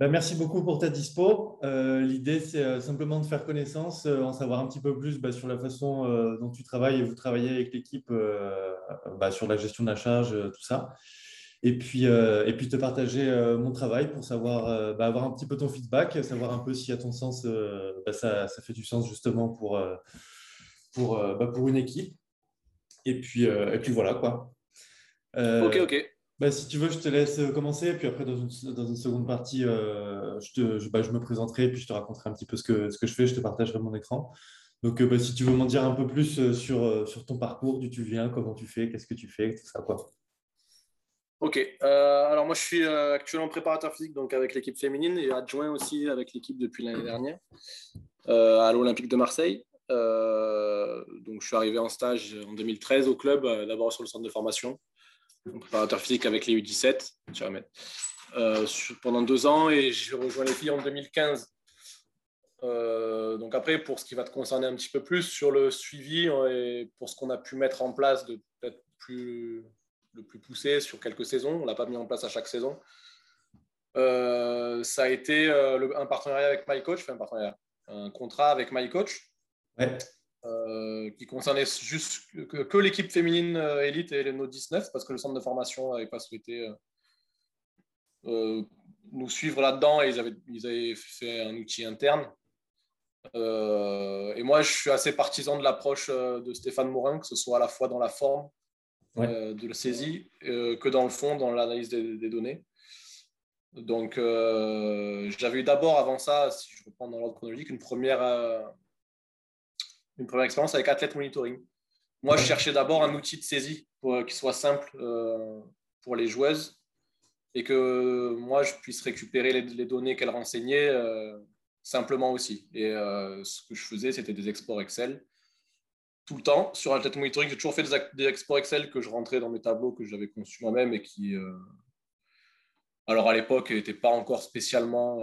Bah, merci beaucoup pour ta dispo. Euh, l'idée, c'est euh, simplement de faire connaissance, euh, en savoir un petit peu plus bah, sur la façon dont tu travailles et vous travaillez avec l'équipe bah, sur la gestion de la charge, tout ça. Et puis, et puis te partager mon travail pour savoir avoir un petit peu ton feedback, savoir un peu si à ton sens ça, ça, fait du sens justement pour, pour, pour une équipe. Et puis, et puis voilà quoi. ok, ok. Bah, si tu veux, je te laisse commencer, puis après, dans une, dans une seconde partie, euh, je, te, je, bah, je, me présenterai, puis je te raconterai un petit peu ce que, ce que je fais, je te partagerai mon écran. Donc, euh, bah, si tu veux m'en dire un peu plus euh, sur, sur ton parcours, d'où tu viens, comment tu fais, qu'est-ce que tu fais, tout ça, quoi. Ok, alors moi je suis actuellement préparateur physique donc avec l'équipe féminine et adjoint aussi avec l'équipe depuis l'année dernière à l'Olympique de Marseille. donc je suis arrivé en stage en 2013 au club, d'abord sur le centre de formation préparateur physique avec les U17, euh, pendant deux ans et j'ai rejoint les filles en 2015. Euh, donc après, pour ce qui va te concerner un petit peu plus sur le suivi et pour ce qu'on a pu mettre en place de peut-être plus, le plus poussé sur quelques saisons, on ne l'a pas mis en place à chaque saison. Euh, ça a été un partenariat avec MyCoach, enfin un contrat avec MyCoach. Euh, qui concernait juste que, l'équipe féminine euh, élite et les No 19 parce que le centre de formation n'avait pas souhaité euh, nous suivre là-dedans et ils avaient, ils avaient fait un outil interne. et moi, je suis assez partisan de l'approche de Stéphane Morin, que ce soit à la fois dans la forme de la saisie que dans le fond, dans l'analyse des, des, données. Donc, j'avais eu d'abord, avant ça, si je reprends dans l'ordre chronologique, une première une première expérience avec Athlete Monitoring. Moi, je cherchais d'abord un outil de saisie pour, euh, qui soit simple euh, pour les joueuses et que moi, je puisse récupérer les, données qu'elles renseignaient euh, simplement aussi. Et ce que je faisais, c'était des exports Excel tout le temps. Sur Athlete Monitoring, j'ai toujours fait des, exports Excel que je rentrais dans mes tableaux que j'avais conçus moi-même et qui, alors à l'époque, n'étaient pas encore spécialement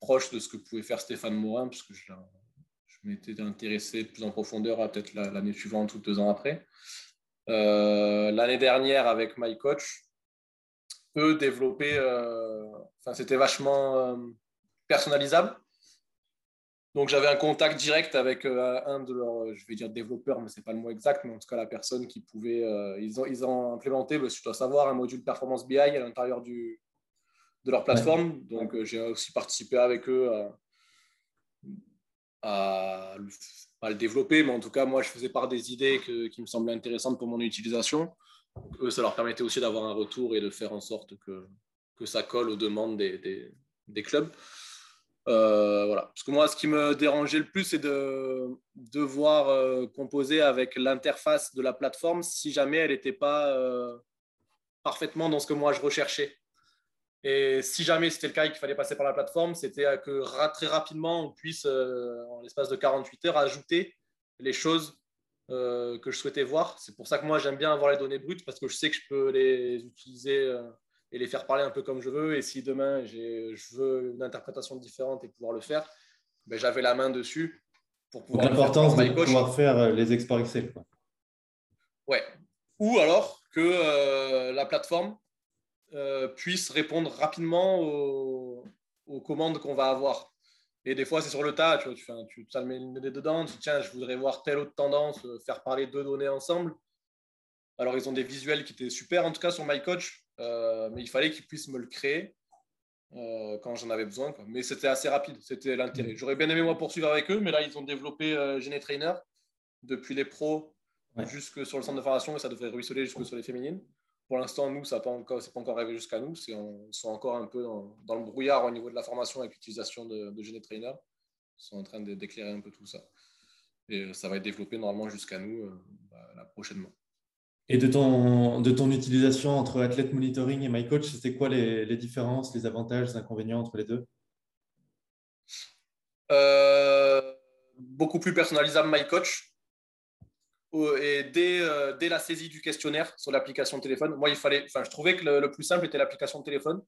proches de ce que pouvait faire Stéphane Morin, puisque je m'étais intéressé plus en profondeur à peut-être l'année suivante ou deux ans après. Euh, l'année dernière, avec MyCoach, eux développaient, euh, enfin, c'était vachement euh, personnalisable. Donc j'avais un contact direct avec un de leurs, je vais dire développeurs, mais ce n'est pas le mot exact, mais en tout cas la personne qui pouvait, ils, ont, ils ont implémenté, bah, je dois savoir, un module performance BI à l'intérieur du, de leur plateforme. Donc j'ai aussi participé avec eux à, à, le développer, mais en tout cas, moi, je faisais part des idées qui me semblaient intéressantes pour mon utilisation. eux, ça leur permettait aussi d'avoir un retour et de faire en sorte que, que ça colle aux demandes des, des, clubs. Euh, voilà. Parce que moi, ce qui me dérangeait le plus, c'est de devoir euh, composer avec l'interface de la plateforme si jamais elle n'était pas euh, parfaitement dans ce que moi je recherchais. Et si jamais c'était le cas et qu'il fallait passer par la plateforme, c'était que très rapidement, on puisse, euh, en l'espace de 48 heures, ajouter les choses euh, que je souhaitais voir. C'est pour ça que moi, j'aime bien avoir les données brutes parce que je sais que je peux les utiliser euh, et les faire parler un peu comme je veux. Et si demain, je veux une interprétation différente et pouvoir le faire, ben, j'avais la main dessus pour pouvoir L'importance de pouvoir faire les exports Excel. Quoi. Ouais. Ou alors que la plateforme euh, puisse répondre rapidement aux, commandes qu'on va avoir. Et des fois, c'est sur le tas, tu, vois, tu, fais tu as le nez dedans, tu dis tiens, je voudrais voir telle autre tendance, euh, faire parler deux données ensemble. Alors, ils ont des visuels qui étaient super, en tout cas sur MyCoach, euh, mais il fallait qu'ils puissent me le créer quand j'en avais besoin. Mais c'était assez rapide, c'était l'intérêt. J'aurais bien aimé moi poursuivre avec eux, mais là, ils ont développé GeneTrainer depuis les pros jusque sur le centre de formation et ça devrait ruisseler jusque sur les féminines. Pour l'instant, nous, ça n'est pas, encore, pas encore arrivé jusqu'à nous. On sont encore un peu dans, le brouillard au niveau de la formation avec l'utilisation de, de GeneTrainer. Ils sont en train d'éclairer un peu tout ça. Et euh, ça va être développé normalement jusqu'à nous euh, bah, prochainement. Et de ton, de ton utilisation entre Athlete Monitoring et MyCoach, c'était quoi les, les, différences, les avantages, les inconvénients entre les deux? Euh, Beaucoup plus personnalisable MyCoach et dès, euh, dès, la saisie du questionnaire sur l'application téléphone, moi, il fallait, enfin, je trouvais que le, plus simple était l'application téléphone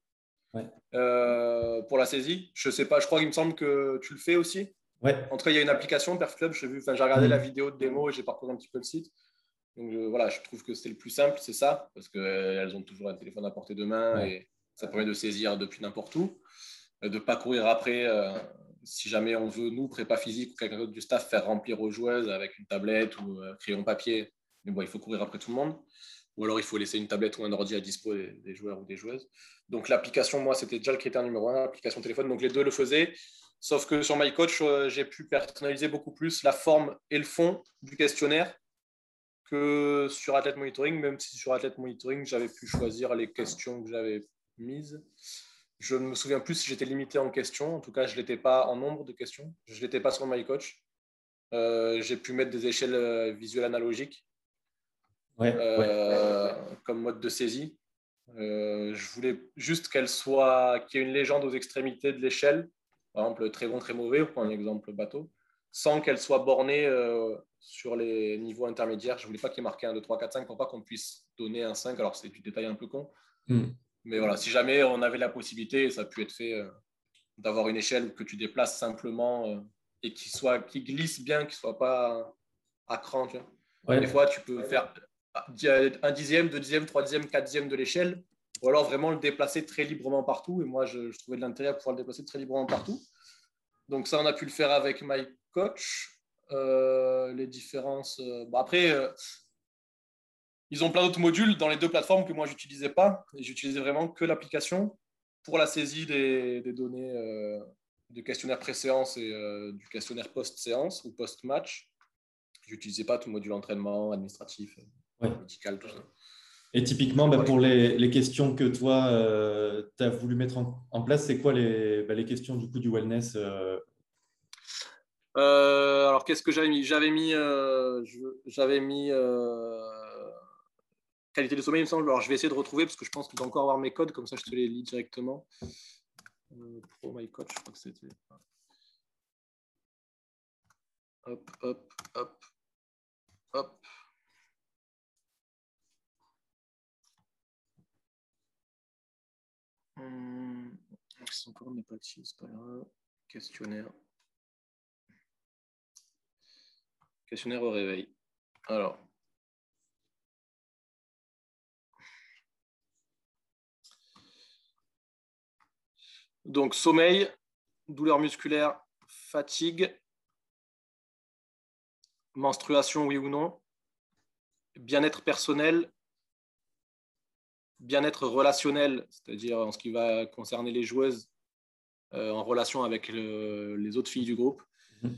euh, pour la saisie. Je sais pas, je crois qu'il me semble que tu le fais aussi. Ouais. En tout cas, il y a une application Perfclub. J'ai vu, j'ai regardé mm. la vidéo de démo et j'ai parcouru un petit peu le site. Donc voilà, je trouve que c'est le plus simple, c'est ça, parce qu'elles ont toujours un téléphone à portée de main et ça permet de saisir depuis n'importe où. de ne pas courir après si jamais on veut, nous, prépa physique ou quelqu'un du staff, faire remplir aux joueuses avec une tablette ou un crayon papier. Mais bon, il faut courir après tout le monde. Ou alors, il faut laisser une tablette ou un ordi à dispo des, joueurs ou des joueuses. Donc, l'application, moi, c'était déjà le critère numéro un, l'application téléphone. Donc, les deux le faisaient. Sauf que sur MyCoach, euh, j'ai pu personnaliser beaucoup plus la forme et le fond du questionnaire que sur Athlete Monitoring, même si sur Athlete Monitoring, j'avais pu choisir les questions que j'avais mises. Je ne me souviens plus si j'étais limité en questions. En tout cas, je ne l'étais pas en nombre de questions. Je ne l'étais pas sur MyCoach. Euh, j'ai pu mettre des échelles euh, visuelles analogiques euh, comme mode de saisie. je voulais juste qu'elle soit, qu'il y ait une légende aux extrémités de l'échelle, par exemple très bon, très mauvais, pour un exemple bateau, sans qu'elle soit bornée sur les niveaux intermédiaires. Je ne voulais pas qu'il y ait marqué 1, 2, 3, 4, 5 pour pas qu'on puisse donner un 5. Alors c'est du détail un peu con. Hmm. Mais voilà, si jamais on avait la possibilité, ça a pu être fait euh, d'avoir une échelle que tu déplaces simplement euh, et qui, soit, qui glisse bien, qui soit pas à cran. Tu vois. Des fois, tu peux faire un dixième, deux dixièmes, trois dixièmes, quatre dixièmes de l'échelle, ou alors vraiment le déplacer très librement partout. Et moi, je, trouvais de l'intérêt à pouvoir le déplacer très librement partout. Donc ça, on a pu le faire avec MyCoach. Euh, les différences. Bon, après, ils ont plein d'autres modules dans les deux plateformes que moi, je n'utilisais pas. J'utilisais vraiment que l'application pour la saisie des, données euh, du questionnaire pré-séance et euh, du questionnaire post-séance ou post-match. Je n'utilisais pas tout le module entraînement, administratif, médical, tout ça. Et typiquement, bah, pour les, questions que toi, euh, tu as voulu mettre en, place, c'est quoi les, bah, les, questions du coup du wellness Alors, qu'est-ce que j'avais mis? J'avais mis, j'avais mis qualité de sommeil, il me semble. Alors, je vais essayer de retrouver parce que je pense que je dois encore avoir mes codes, comme ça je te les lis directement. Euh, Pro My Coach, je crois que c'était. Hop, hop, hop, hop. Hum, c'est encore mes papiers, c'est pas grave. Questionnaire. Questionnaire au réveil. Alors, Donc sommeil, douleur musculaire, fatigue, menstruation, oui ou non, bien-être personnel, bien-être relationnel, c'est-à-dire en ce qui va concerner les joueuses euh, en relation avec les autres filles du groupe, mhm.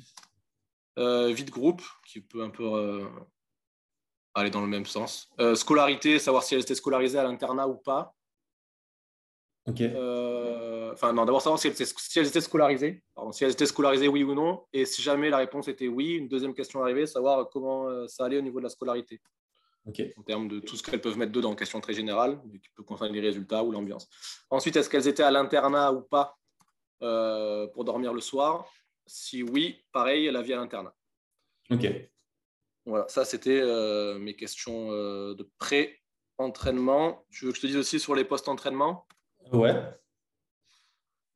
euh, vie de groupe, qui peut un peu euh, aller dans le même sens, scolarité, savoir si elles étaient scolarisées à l'internat ou pas, euh, enfin, non, d'abord savoir si elles, étaient scolarisées. si elles étaient scolarisées, oui ou non. Et si jamais la réponse était oui, une deuxième question arrivée, savoir comment euh, ça allait au niveau de la scolarité. En termes de tout ce qu'elles peuvent mettre dedans, question très générale, qui peut concerner les résultats ou l'ambiance. Ensuite, est-ce qu'elles étaient à l'internat ou pas euh, pour dormir le soir? Si oui, pareil, la vie à l'internat. Ok. Voilà, ça c'était mes questions de pré-entraînement. Tu veux que je te dise aussi sur les post-entraînement? Ouais.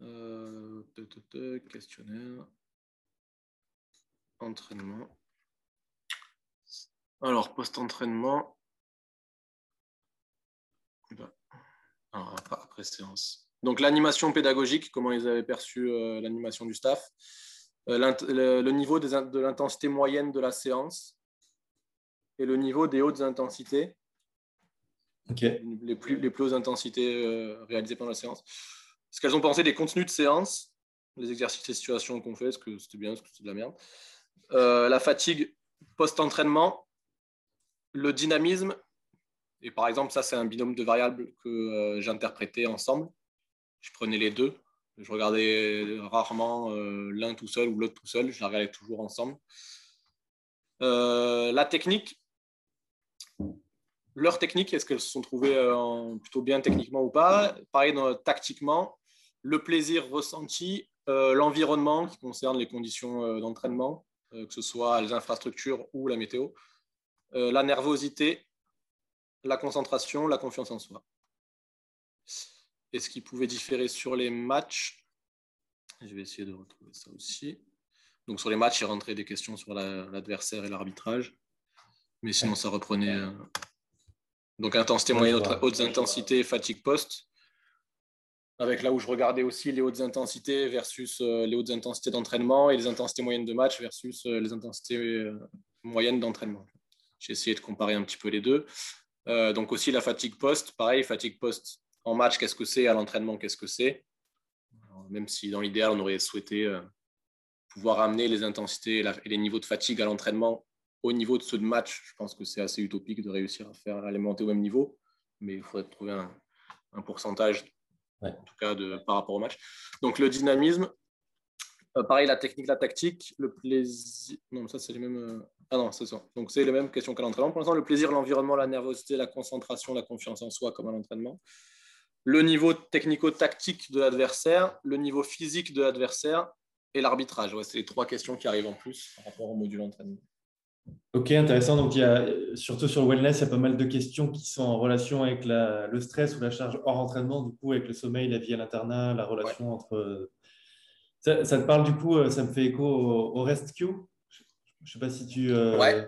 Euh, questionnaire. Entraînement. Alors, post-entraînement. après séance. Donc, l'animation pédagogique, comment ils avaient perçu euh, l'animation du staff. Euh, le, niveau de l'intensité moyenne de la séance et le niveau des hautes intensités les, plus, les plus hautes intensités euh, réalisées pendant la séance. Ce qu'elles ont pensé des contenus de séance, les exercices et situations qu'on fait, est-ce que c'était bien, est-ce que c'était de la merde. Euh, la fatigue post-entraînement, le dynamisme, et par exemple, ça c'est un binôme de variables que euh, j'interprétais ensemble. Je prenais les deux, je regardais rarement l'un tout seul ou l'autre tout seul, je les regardais toujours ensemble. la technique, leur technique, est-ce qu'elles se sont trouvées euh, plutôt bien techniquement ou pas? Pareil, tactiquement, le plaisir ressenti, euh, l'environnement qui concerne les conditions euh, d'entraînement, que ce soit les infrastructures ou la météo, la nervosité, la concentration, la confiance en soi. Et ce qui pouvait différer sur les matchs, je vais essayer de retrouver ça aussi. Donc sur les matchs, il rentrait des questions sur l'adversaire et l'arbitrage. Mais sinon, ça reprenait donc intensité moyenne, hautes intensités, fatigue post. avec là où je regardais aussi les hautes intensités versus les hautes intensités d'entraînement et les intensités moyennes de match versus les intensités moyennes d'entraînement. J'ai essayé de comparer un petit peu les deux. donc aussi la fatigue post, pareil, fatigue post en match, qu'est-ce que c'est, à l'entraînement, qu'est-ce que c'est? Même si dans l'idéal, on aurait souhaité pouvoir amener les intensités et, les niveaux de fatigue à l'entraînement au niveau de ceux de match. Je pense que c'est assez utopique de réussir à faire alimenter au même niveau, mais il faudrait trouver un, pourcentage, en tout cas, de, par rapport au match. Donc le dynamisme, euh, pareil, la technique, la tactique, le plaisir. Non, ça, c'est les mêmes. Euh, ah non, c'est ça. Donc, c'est les mêmes questions qu'à l'entraînement. Pour l'instant, le plaisir, l'environnement, la nervosité, la concentration, la confiance en soi, comme à l'entraînement. Le niveau technico-tactique de l'adversaire, le niveau physique de l'adversaire et l'arbitrage. c'est les trois questions qui arrivent en plus par rapport au module entraînement. Ok, intéressant. Donc, il y a, surtout sur le wellness, il y a pas mal de questions qui sont en relation avec le stress ou la charge hors entraînement, du coup, avec le sommeil, la vie à l'internat, la relation entre. Ça, te parle du coup, ça me fait écho au, rescue. Je ne sais pas si tu. Euh, ouais.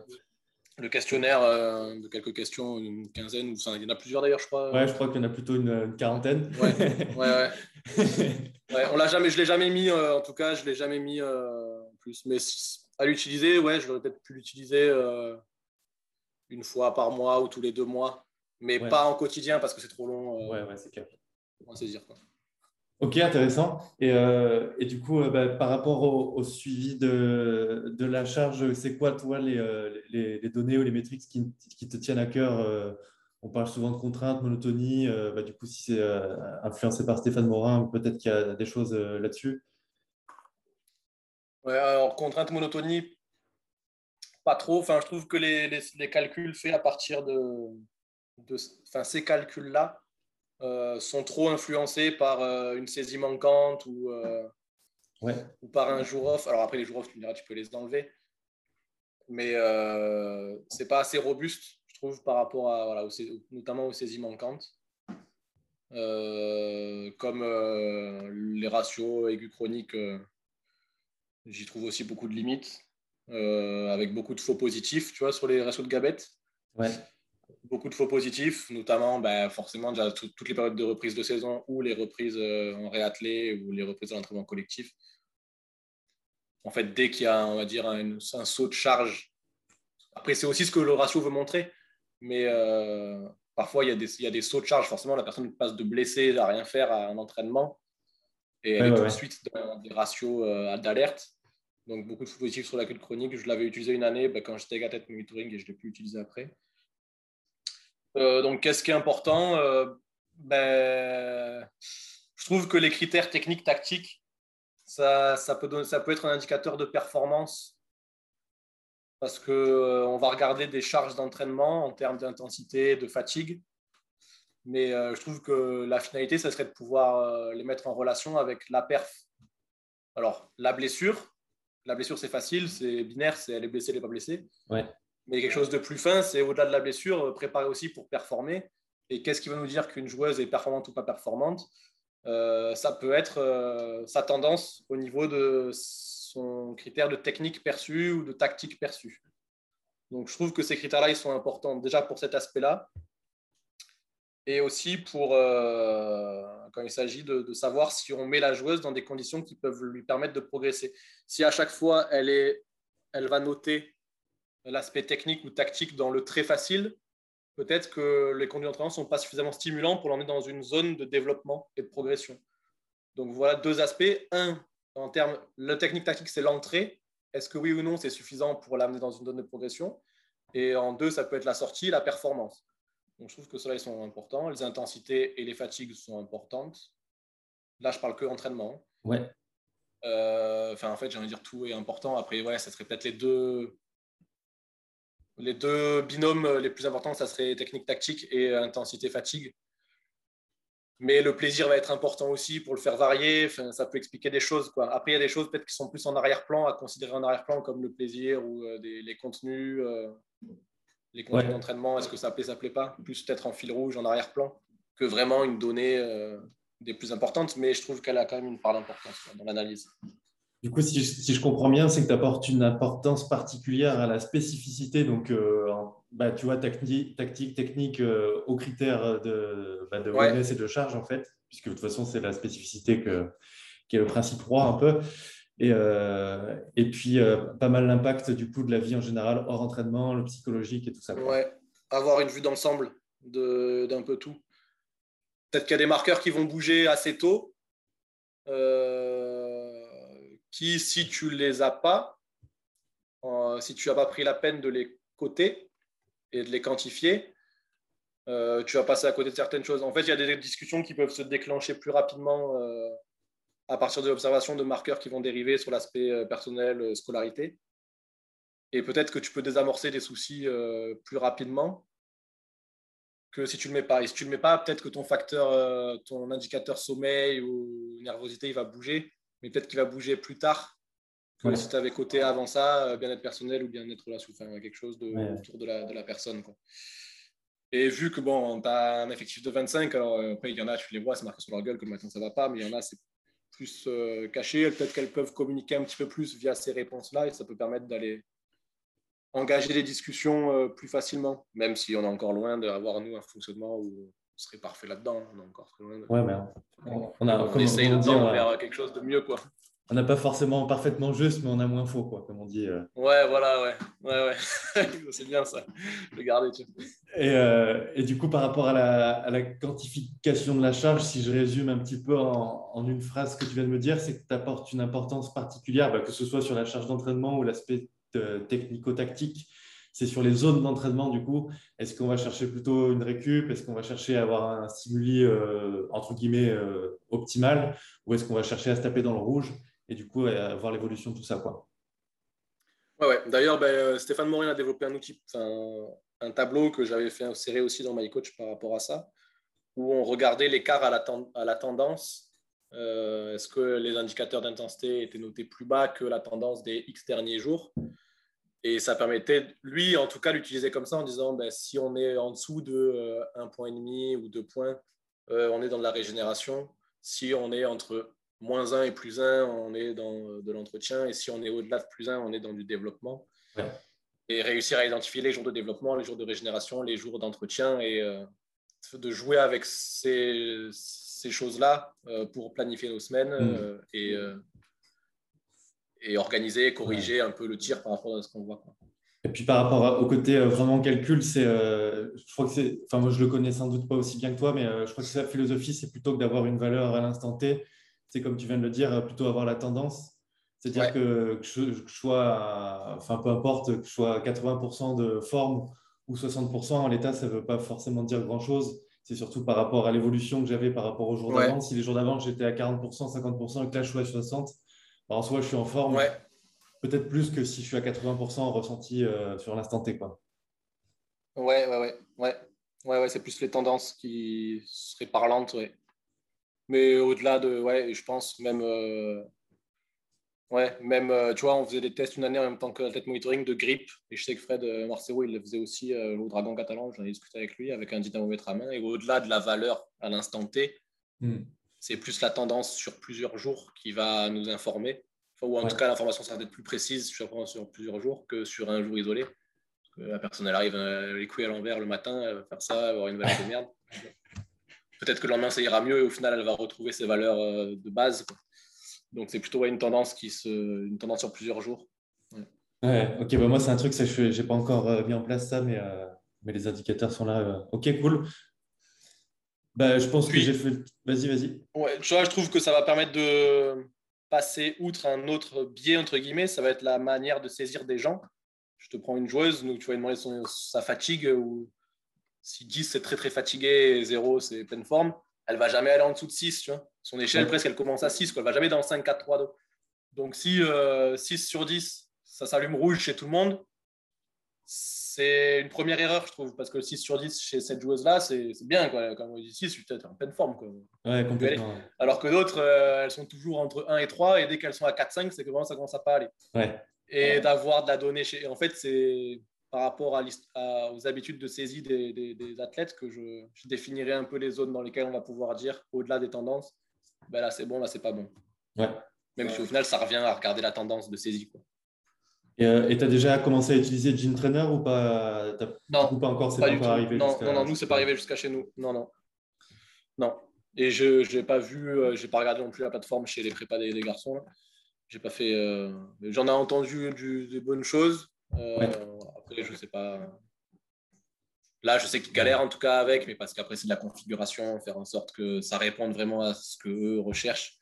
Le questionnaire euh, de quelques questions, une quinzaine, ou il y en a plusieurs d'ailleurs, je crois. Ouais, je crois qu'il y en a plutôt une, quarantaine. Ouais, ouais, ouais. on l'a jamais, je ne l'ai jamais mis, euh, en tout cas, je ne l'ai jamais mis en plus. Mais à l'utiliser, ouais, je l'aurais peut-être pu l'utiliser une fois par mois ou tous les deux mois, mais pas en quotidien parce que c'est trop long. ouais, ouais, c'est clair. On saisir quoi. Ok, intéressant. Et, euh, et du coup, euh, bah, par rapport au, suivi de, de, la charge, c'est quoi, toi, les, euh, les, les, données ou les métriques qui, qui te tiennent à cœur On parle souvent de contraintes, monotonie. Bah, du coup, si c'est influencé par Stéphane Morin, peut-être qu'il y a des choses là-dessus. Ouais, alors, contrainte, monotonie, pas trop. Enfin, je trouve que les, les calculs faits à partir de, de enfin, ces calculs-là, euh, sont trop influencés par euh, une saisie manquante ou, euh, ou par un jour off. Alors après, les jours off, tu me diras, tu peux les enlever. Mais c'est pas assez robuste, je trouve, par rapport à, voilà, notamment aux saisies manquantes. comme les ratios aigus chroniques, j'y trouve aussi beaucoup de limites, avec beaucoup de faux positifs, tu vois, sur les ratios de Gabette. Ouais beaucoup de faux positifs, notamment ben, forcément déjà toutes les périodes de reprise de saison ou les reprises euh, en réathlé ou les reprises de l'entraînement collectif. En fait, dès qu'il y a, on va dire, un, saut de charge, après c'est aussi ce que le ratio veut montrer, mais euh, parfois il y, a des, il y, a des, sauts de charge, forcément la personne passe de blessé à rien faire à un entraînement et elle est tout de suite dans des ratios euh, d'alerte. Donc beaucoup de faux positifs sur la queue chronique. Je l'avais utilisé une année ben, quand j'étais à tête monitoring et je ne l'ai plus utilisé après. Euh, donc, qu'est-ce qui est important euh, ben, Je trouve que les critères techniques, tactiques, ça, ça, peut ça peut être un indicateur de performance parce qu'on euh, va regarder des charges d'entraînement en termes d'intensité, de fatigue. Mais je trouve que la finalité, ça serait de pouvoir les mettre en relation avec la perf. Alors, la blessure, la blessure, c'est facile, c'est binaire, c'est elle est blessée, elle n'est pas blessée. Ouais. Mais quelque chose de plus fin, c'est au-delà de la blessure, euh, préparer aussi pour performer. Et qu'est-ce qui va nous dire qu'une joueuse est performante ou pas performante? Euh, Ça peut être euh, sa tendance au niveau de son critère de technique perçue ou de tactique perçue. Donc je trouve que ces critères-là, ils sont importants déjà pour cet aspect-là. Et aussi pour quand il s'agit de, de, savoir si on met la joueuse dans des conditions qui peuvent lui permettre de progresser. Si à chaque fois elle, est, elle va noter l'aspect technique ou tactique dans le très facile, peut-être que les conduits d'entraînement ne sont pas suffisamment stimulants pour l'emmener dans une zone de développement et de progression. Donc voilà deux aspects. Un, en termes, le technique tactique, c'est l'entrée. Est-ce que oui ou non, c'est suffisant pour l'amener dans une zone de progression? Et en deux, ça peut être la sortie, la performance. Donc je trouve que cela, ils sont importants. Les intensités et les fatigues sont importantes. Là, je parle que entraînement. Ouais. Euh, en fait, j'ai envie de dire tout est important. Après, ouais, ça serait peut-être les deux, les deux binômes les plus importants, ça serait technique tactique et intensité-fatigue. Mais le plaisir va être important aussi pour le faire varier. ça peut expliquer des choses. Quoi. Après, il y a des choses peut-être qui sont plus en arrière-plan, à considérer en arrière-plan, comme le plaisir ou euh, les contenus, euh, les contenus d'entraînement. Est-ce que ça plaît, ça plaît pas? Plus peut-être en fil rouge, en arrière-plan, que vraiment une donnée euh, des plus importantes. Mais je trouve qu'elle a quand même une part d'importance dans l'analyse. Du coup, si je, comprends bien, c'est que tu apportes une importance particulière à la spécificité, donc euh, bah, tu vois, tactique, technique euh, aux critères de, bah, de et de charge, en fait, puisque de toute façon, c'est la spécificité que, qui est le principe roi un peu. Et, euh, et puis, pas mal l'impact du coup de la vie en général, hors entraînement, le psychologique et tout ça. Ouais, avoir une vue d'ensemble d'un peu tout. Peut-être qu'il y a des marqueurs qui vont bouger assez tôt, qui, si tu ne les as pas, si tu n'as pas pris la peine de les coter et de les quantifier, euh, tu vas passer à côté de certaines choses. En fait, il y a des discussions qui peuvent se déclencher plus rapidement euh, à partir de l'observation de marqueurs qui vont dériver sur l'aspect euh, personnel, scolarité. Et peut-être que tu peux désamorcer des soucis plus rapidement que si tu ne le mets pas. Et si tu ne le mets pas, peut-être que ton facteur, ton indicateur sommeil ou nervosité, il va bouger, mais peut-être qu'il va bouger plus tard si tu avais coté avant ça, euh, bien-être personnel ou bien-être là, enfin, quelque chose de, autour de la, de la personne. Quoi. Et vu que bon, tu as un effectif de 25, alors euh, après, il y en a, tu les vois, c'est marqué sur leur gueule que maintenant ça va pas, mais il y en a, c'est plus euh, caché. Peut-être qu'elles peuvent communiquer un petit peu plus via ces réponses-là et ça peut permettre d'aller engager des discussions plus facilement, même si on est encore loin d'avoir, nous, un fonctionnement où on serait parfait là-dedans. On est encore très loin. Ouais, mais on, on, a, on essaye de faire quelque chose de mieux, quoi on n'a pas forcément parfaitement juste, mais on a moins faux, quoi, comme on dit. Euh. Ouais, voilà, ouais. ouais, ouais. c'est bien ça. Je garder. Tu et, euh, et, du coup, par rapport à la, quantification de la charge, si je résume un petit peu en, une phrase que tu viens de me dire, c'est que tu apportes une importance particulière, bah, que ce soit sur la charge d'entraînement ou l'aspect euh, technico-tactique. C'est sur les zones d'entraînement, du coup. Est-ce qu'on va chercher plutôt une récup? Est-ce qu'on va chercher à avoir un stimuli, entre guillemets, optimal? Ou est-ce qu'on va chercher à se taper dans le rouge? Et du coup euh, voir l'évolution de tout ça. Quoi. Ouais, ouais. D'ailleurs, ben, euh, Stéphane Morin a développé un outil, un, tableau que j'avais fait insérer aussi dans MyCoach par rapport à ça, où on regardait l'écart à, la tendance. Euh, est-ce que les indicateurs d'intensité étaient notés plus bas que la tendance des X derniers jours? Et ça permettait, lui en tout cas, l'utiliser comme ça en disant ben, si on est en dessous de 1,5 point ou 2 points, on est dans de la régénération. Si on est entre moins 1 et plus 1, on est dans euh, de l'entretien. Et si on est au-delà de plus 1, on est dans du développement. Et réussir à identifier les jours de développement, les jours de régénération, les jours d'entretien et euh, de jouer avec ces, ces choses-là euh, pour planifier nos semaines mm. et, et organiser, corriger un peu le tir par rapport à ce qu'on voit. Et puis par rapport au côté vraiment calcul, c'est, je crois que c'est, enfin moi je le connais sans doute pas aussi bien que toi, mais je crois que sa philosophie, c'est plutôt que d'avoir une valeur à l'instant T, c'est comme tu viens de le dire, plutôt avoir la tendance. C'est-à-dire que, je, sois, enfin peu importe, que je sois à 80% de forme ou 60%, en l'état, ça ne veut pas forcément dire grand-chose. C'est surtout par rapport à l'évolution que j'avais par rapport aux jours d'avant. Si les jours d'avant, j'étais à 40%, 50% et que là, je suis à 60%, en soi, je suis en forme. Peut-être plus que si je suis à 80% ressenti euh, sur l'instant T. Quoi. Ouais, ouais, ouais. ouais. Ouais, ouais, c'est plus les tendances qui seraient parlantes. Ouais. Mais au-delà de, ouais, je pense même, euh, ouais, même, euh, tu vois, on faisait des tests une année en même temps que la tête monitoring de grippe. Et je sais que Fred euh, Marcelo, il le faisait aussi au Dragon Catalan. J'en ai discuté avec lui avec un dynamomètre à main. Et au-delà de la valeur à l'instant T, hmm. c'est plus la tendance sur plusieurs jours qui va nous informer. ou en tout cas, l'information sera peut-être plus précise sur, sur, plusieurs jours que sur un jour isolé. Parce que la personne, elle arrive les couilles à l'envers le matin, elle va faire ça, avoir une valeur de merde peut-être que le lendemain ça ira mieux et au final elle va retrouver ses valeurs euh, de base. Donc c'est plutôt une tendance qui se, une tendance sur plusieurs jours. Ouais. ok, bah moi c'est un truc, je n'ai pas encore euh, mis en place ça, mais, euh, mais les indicateurs sont là. Ok, cool. Bah, je pense que j'ai fait. Vas-y, vas-y. Ouais, tu vois, je trouve que ça va permettre de passer outre un autre biais, entre guillemets, ça va être la manière de saisir des gens. Je te prends une joueuse, donc tu vas lui demander son, sa fatigue ou si 10 c'est très très fatigué et 0 c'est pleine forme, elle va jamais aller en dessous de 6. Tu vois Son échelle presque elle commence à 6, quoi. elle va jamais dans 5, 4, 3, 2. Donc si 6 euh, sur 10 ça s'allume rouge chez tout le monde, c'est une première erreur, je trouve, parce que 6 sur 10 chez cette joueuse-là, c'est bien. Quoi. Quand on dit 6, tu es en pleine forme. Quoi. Ouais, complètement. Alors que d'autres, euh, elles sont toujours entre 1 et 3, et dès qu'elles sont à 4, 5, c'est que vraiment ça commence à pas aller. Ouais. Et d'avoir de la donnée chez. En fait, c'est par rapport à, aux habitudes de saisie des, athlètes que je, définirai un peu les zones dans lesquelles on va pouvoir dire, au-delà des tendances, ben là c'est bon, là c'est pas bon. Ouais. Même si au final ça revient à regarder la tendance de saisie. Quoi. Et tu as déjà commencé à utiliser Gene Trainer ou pas? Non, pas encore, c'est pas, pas arrivé Non, non, non, nous, c'est pas arrivé jusqu'à chez nous. Non, non. Non. Et je n'ai pas vu, euh, j'ai pas regardé non plus la plateforme chez les prépas des, garçons. J'ai pas fait. Euh, j'en ai entendu des bonnes choses. Euh, après, je sais pas. Là, je sais qu'ils galèrent en tout cas avec, mais parce qu'après, c'est de la configuration, faire en sorte que ça réponde vraiment à ce qu'eux recherchent.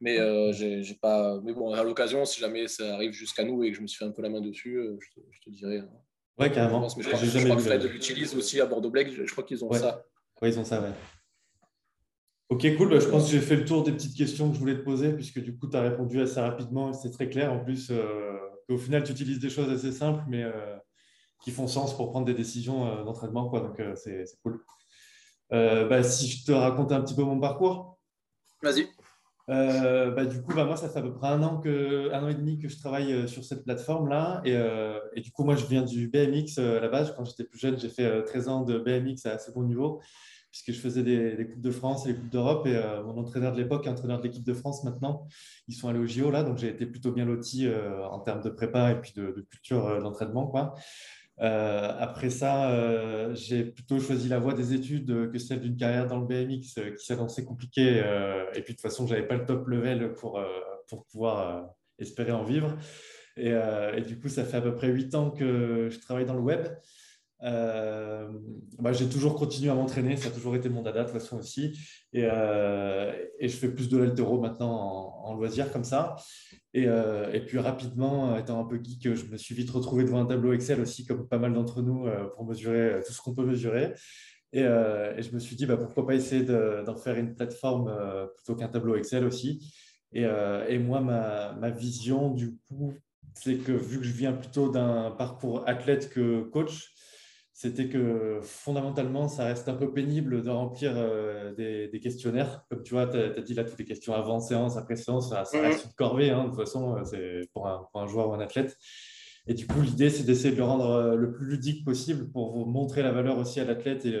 Mais j'ai pas. Mais bon, à l'occasion, si jamais ça arrive jusqu'à nous et que je me suis fait un peu la main dessus, je te, dirai. Hein. Ouais, carrément. Je, je, crois que Fred l'utilise aussi à Bordeaux Black. Je, crois qu'ils ont ça. Oui, ils ont ça, ouais. Ok, cool. Bah, je pense que j'ai fait le tour des petites questions que je voulais te poser, puisque du coup, tu as répondu assez rapidement. C'est très clair. En plus, euh, au final, tu utilises des choses assez simples, mais euh, qui font sens pour prendre des décisions euh, d'entraînement. Quoi. Donc, c'est cool. Bah, si je te raconte un petit peu mon parcours. Vas-y. bah, du coup, bah, moi, ça fait à peu près un an, que, un an et demi que je travaille sur cette plateforme-là. Et, et, du coup, moi, je viens du BMX à la base. Quand j'étais plus jeune, j'ai fait 13 ans de BMX à assez bon niveau puisque je faisais des, Coupes de France et les Coupes d'Europe. Et euh, mon entraîneur de l'époque, entraîneur de l'équipe de France maintenant, ils sont allés au JO là, donc j'ai été plutôt bien loti euh, en termes de prépa et puis de, culture euh, d'entraînement. Quoi. après ça, j'ai plutôt choisi la voie des études que celle d'une carrière dans le BMX qui s'annonçait compliquée. et puis de toute façon, je n'avais pas le top level pour, pour pouvoir espérer en vivre. Et, et, du coup, ça fait à peu près huit ans que je travaille dans le web. Euh, bah, j'ai toujours continué à m'entraîner, ça a toujours été mon dada de toute façon aussi. Et, euh, et je fais plus de l'altéro maintenant en, loisir comme ça. Et, euh, et, puis rapidement, étant un peu geek, je me suis vite retrouvé devant un tableau Excel aussi, comme pas mal d'entre nous, pour mesurer tout ce qu'on peut mesurer. Et, et, je me suis dit, bah, pourquoi pas essayer d'en faire une plateforme plutôt qu'un tableau Excel aussi. Et, moi, ma, ma, vision, du coup, c'est que vu que je viens plutôt d'un parcours athlète que coach, c'était que fondamentalement, ça reste un peu pénible de remplir euh, des, questionnaires. Comme tu vois, tu as, dit là toutes les questions avant séance, après séance, ça, reste une corvée. Hein, de toute façon, euh, c'est pour un, pour un, joueur ou un athlète. Et du coup, l'idée, c'est d'essayer de le rendre euh, le plus ludique possible pour vous montrer la valeur aussi à l'athlète et,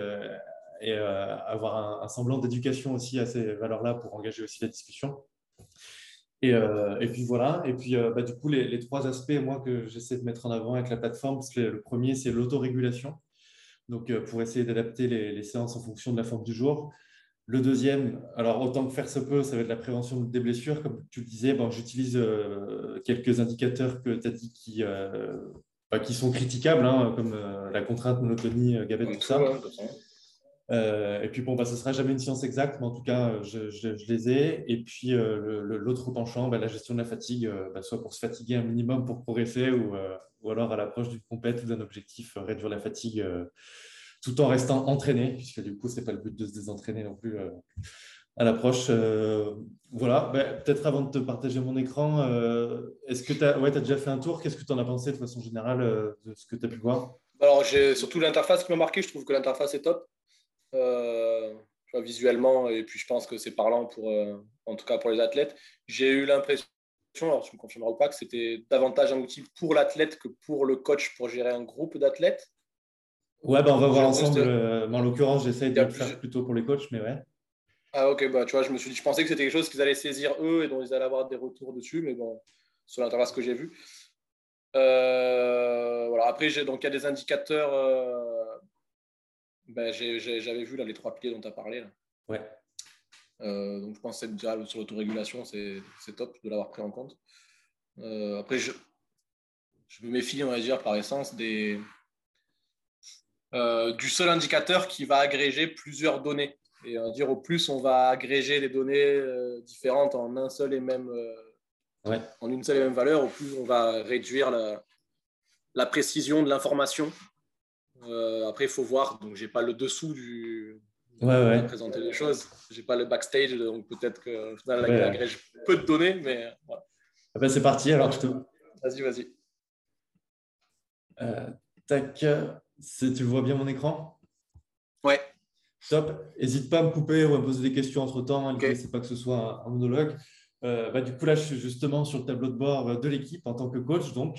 et avoir un, semblant d'éducation aussi à ces valeurs-là pour engager aussi la discussion. Et, et, puis voilà, et puis bah, du coup, les, les, trois aspects, moi, que j'essaie de mettre en avant avec la plateforme, le premier, c'est l'autorégulation donc euh, pour essayer d'adapter les, séances en fonction de la forme du jour. Le deuxième, alors autant que faire se peut, ça va être la prévention des blessures. Comme tu le disais, bon, j'utilise euh, quelques indicateurs que tu as dit qui, euh, bah, qui sont critiquables, hein, comme la contrainte, monotonie, gabette, tout ça. Et puis bon, bah, ce ne sera jamais une science exacte, mais en tout cas, je, les ai. Et puis l'autre penchant, bah, la gestion de la fatigue, bah, soit pour se fatiguer un minimum pour progresser, ou, alors à l'approche d'une compète ou d'un objectif, réduire la fatigue tout en restant entraîné, puisque du coup, ce n'est pas le but de se désentraîner non plus euh, à l'approche. Euh, voilà, ben, peut-être avant de te partager mon écran, euh, est-ce que tu as, ouais, as, déjà fait un tour? Qu'est-ce que tu en as pensé de façon générale de ce que tu as pu voir? Alors, j'ai surtout l'interface qui m'a marqué. Je trouve que l'interface est top. Visuellement, et puis je pense que c'est parlant pour, en tout cas pour les athlètes. J'ai eu l'impression, alors tu me confirmeras ou pas, que c'était davantage un outil pour l'athlète que pour le coach pour gérer un groupe d'athlètes. Ouais, bah on va voir ensemble. Euh, en l'occurrence, j'essaye de le faire plutôt pour les coachs, mais ouais. Ah ok, bah tu vois, je me suis dit, je pensais que c'était quelque chose qu'ils allaient saisir eux et dont ils allaient avoir des retours dessus, mais bon, sur l'interface que j'ai vu. Euh, voilà. Après, donc il y a des indicateurs. Euh, ben, j'avais vu là les trois piliers dont tu as parlé. Là. Ouais. donc je pense que déjà sur l'autorégulation, c'est top de l'avoir pris en compte. après, je, je me méfie, on va dire, par essence, des, euh, du seul indicateur qui va agréger plusieurs données. Et on dire au plus on va agréger des données euh, différentes en un seul et même euh, en une seule et même valeur, au plus on va réduire la, précision de l'information. Après, il faut voir. Donc, j'ai pas le dessous du ouais, présenter les choses. J'ai pas le backstage, donc peut-être que final, agrège peu de données, mais voilà. Ah ben, c'est parti. Alors, te... Vas-y, vas-y. tac. Tu vois bien mon écran? Ouais. Top. N'hésite pas à me couper ou à me poser des questions entre temps. Hein, c'est pas que ce soit un monologue. Euh, bah, du coup, là, je suis justement sur le tableau de bord de l'équipe en tant que coach. Donc,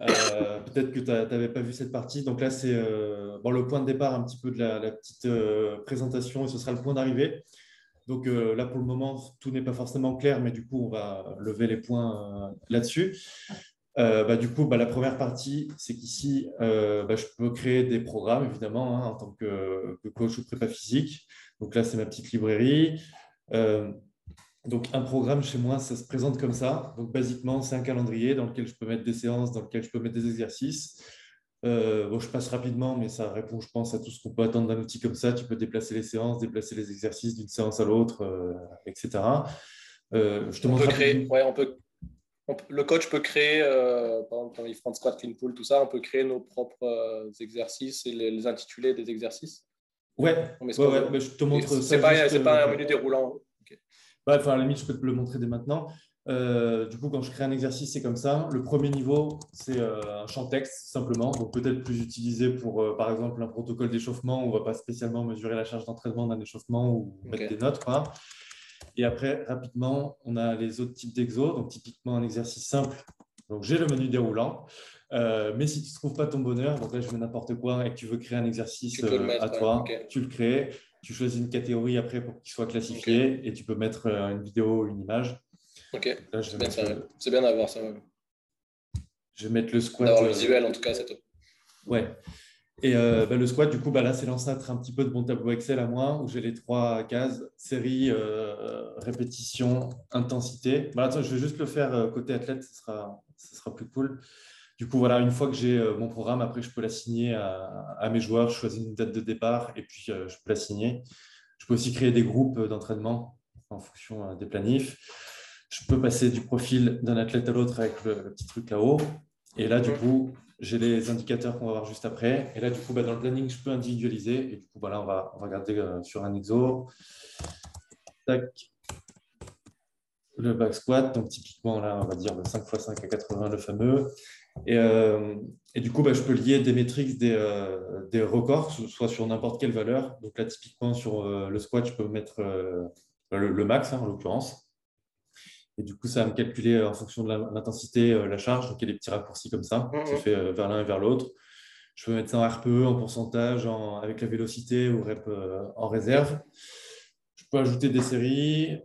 euh, peut-être que tu n'avais pas vu cette partie. Donc là, c'est euh, bon, le point de départ un petit peu de la, petite présentation et ce sera le point d'arrivée. Donc là, pour le moment, tout n'est pas forcément clair, mais du coup, on va lever les points là-dessus. bah, du coup, bah, la première partie, c'est qu'ici, bah, je peux créer des programmes, évidemment, hein, en tant que, coach ou prépa physique. Donc là, c'est ma petite librairie. Donc, un programme chez moi, ça se présente comme ça. Donc, basiquement, c'est un calendrier dans lequel je peux mettre des séances, dans lequel je peux mettre des exercices. bon, je passe rapidement, mais ça répond, je pense, à tout ce qu'on peut attendre d'un outil comme ça. Tu peux déplacer les séances, déplacer les exercices d'une séance à l'autre, etc. je te on montre peut créer, ouais, on peut le coach peut créer, euh, par exemple, quand il fait squat, clean pull, tout ça, on peut créer nos propres euh, exercices et les, intituler des exercices. Ouais, ouais, je te montre ça. C'est pas, pas un menu déroulant. Enfin, à la limite, je peux te le montrer dès maintenant. Euh, du coup, quand je crée un exercice, c'est comme ça. Le premier niveau, c'est un champ texte, simplement. Donc, peut-être plus utilisé pour, par exemple, un protocole d'échauffement où on ne va pas spécialement mesurer la charge d'entraînement d'un échauffement ou mettre des notes. Quoi. Et après, rapidement, on a les autres types d'exos. Donc, typiquement, un exercice simple. Donc, j'ai le menu déroulant. Euh, mais si tu ne trouves pas ton bonheur, donc là, je mets n'importe quoi et que tu veux créer un exercice euh, à toi, tu le crées. Tu choisis une catégorie après pour qu'il soit classifié et tu peux mettre euh, une vidéo, une image. Ok. C'est bien d'avoir ça. Je vais mettre le squat. D'avoir le visuel, en tout cas, c'est top. Ouais. Et euh, bah, le squat, du coup, bah, là, c'est l'ancêtre un petit peu de mon tableau Excel à moi, où j'ai les trois cases, série, euh, répétition, intensité. Bah, je vais juste le faire euh, côté athlète, ce sera, ce sera plus cool. Du coup, voilà, une fois que j'ai mon programme, après, je peux l'assigner à, à, mes joueurs, je choisis une date de départ et puis je peux l'assigner. Je peux aussi créer des groupes d'entraînement en fonction des planifs. Je peux passer du profil d'un athlète à l'autre avec le, petit truc là-haut. Et là, du coup, j'ai les indicateurs qu'on va voir juste après. Et là, du coup, bah, dans le planning, je peux individualiser. Et du coup, voilà, on va, on va regarder euh, sur un exo. Tac. Le back squat. Donc, typiquement, là, on va dire le 5 x 5 à 80, le fameux. Et, euh, et du coup, bah, je peux lier des métriques, des, euh, des records, soit sur n'importe quelle valeur. Donc là, typiquement, sur le squat, je peux mettre le, max, hein, en l'occurrence. Et du coup, ça va me calculer euh, en fonction de l'intensité euh, la charge. Donc, il y a des petits raccourcis comme ça. Mmh, ça mmh. fait euh, vers l'un et vers l'autre. Je peux mettre ça en RPE, en pourcentage, avec la vélocité ou rep en réserve. Je peux ajouter des séries.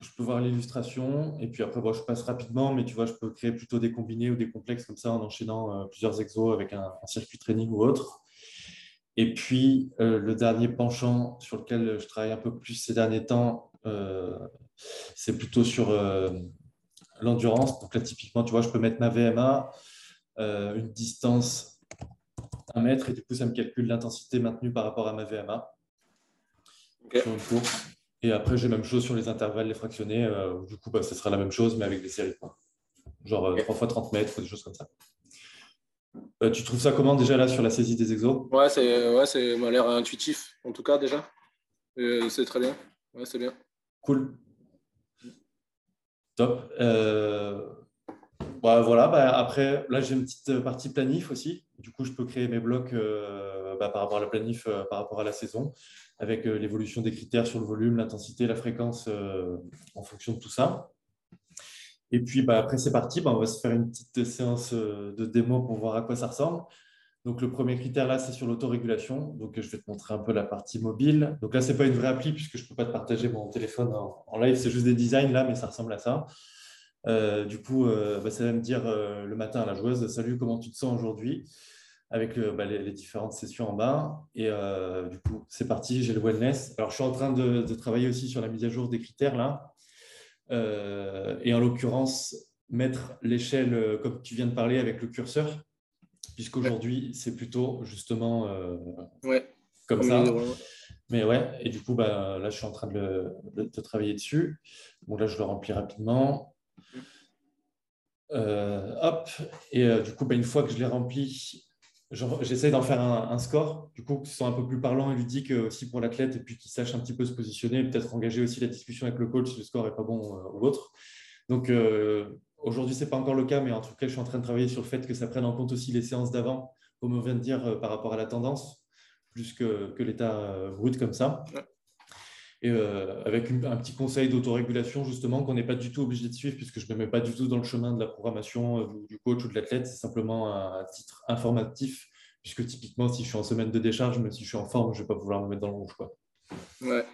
Je peux voir l'illustration. Et puis après, je passe rapidement, mais tu vois, je peux créer plutôt des combinés ou des complexes comme ça en enchaînant plusieurs exos avec un, circuit training ou autre. Et puis, le dernier penchant sur lequel je travaille un peu plus ces derniers temps, c'est plutôt sur euh, l'endurance. Donc là, typiquement, tu vois, je peux mettre ma VMA, euh, une distance un mètre, et du coup, ça me calcule l'intensité maintenue par rapport à ma VMA sur une course. Et après, j'ai la même chose sur les intervalles, les fractionnés. Euh, du coup, bah, ce sera la même chose, mais avec des séries. Genre 3 fois 30 mètres, des choses comme ça. tu trouves ça comment déjà là sur la saisie des exos? Ouais, c'est ouais, m'a l'air intuitif en tout cas déjà. c'est très bien. Ouais, c'est bien. Cool. Top. Euh, bah, voilà, bah, après, là, j'ai une petite partie planif aussi. Du coup, je peux créer mes blocs euh, bah, par rapport à la planif, euh, par rapport à la saison, avec l'évolution des critères sur le volume, l'intensité, la fréquence en fonction de tout ça. Et puis, après, c'est parti. on va se faire une petite séance de démo pour voir à quoi ça ressemble. Donc, le premier critère là, c'est sur l'autorégulation. Donc, je vais te montrer un peu la partie mobile. Donc là, ce n'est pas une vraie appli puisque je ne peux pas te partager mon téléphone en, live. C'est juste des designs là, mais ça ressemble à ça. Euh, du coup, euh, bah, ça va me dire euh, le matin à la joueuse Salut, comment tu te sens aujourd'hui? Avec bah, les, différentes sessions en bas. Et du coup, c'est parti, j'ai le wellness. Alors, je suis en train de, de, travailler aussi sur la mise à jour des critères là. et en l'occurrence, mettre l'échelle, comme tu viens de parler, avec le curseur puisqu'aujourd'hui, c'est plutôt justement comme ça. Mais ouais, et du coup, bah, là, je suis en train de, travailler dessus. Donc là, je le remplis rapidement. Euh, hop, et euh, du coup, bah, une fois que je l'ai rempli, j'essaie d'en faire un, score, du coup, qui soit un peu plus parlant et ludique aussi pour l'athlète, et puis qui sache un petit peu se positionner, peut-être engager aussi la discussion avec le coach si le score n'est pas bon ou autre. Donc, Aujourd'hui, ce n'est pas encore le cas, mais en tout cas, je suis en train de travailler sur le fait que ça prenne en compte aussi les séances d'avant, comme on vient de dire, euh, par rapport à la tendance, plus que, l'état euh, brut comme ça. Et euh, avec un petit conseil d'autorégulation, justement, qu'on n'est pas du tout obligé de suivre, puisque je ne me mets pas du tout dans le chemin de la programmation du coach ou de l'athlète. C'est simplement un, titre informatif, puisque typiquement, si je suis en semaine de décharge, même si je suis en forme, je ne vais pas pouvoir me mettre dans le rouge. Quoi. Ouais.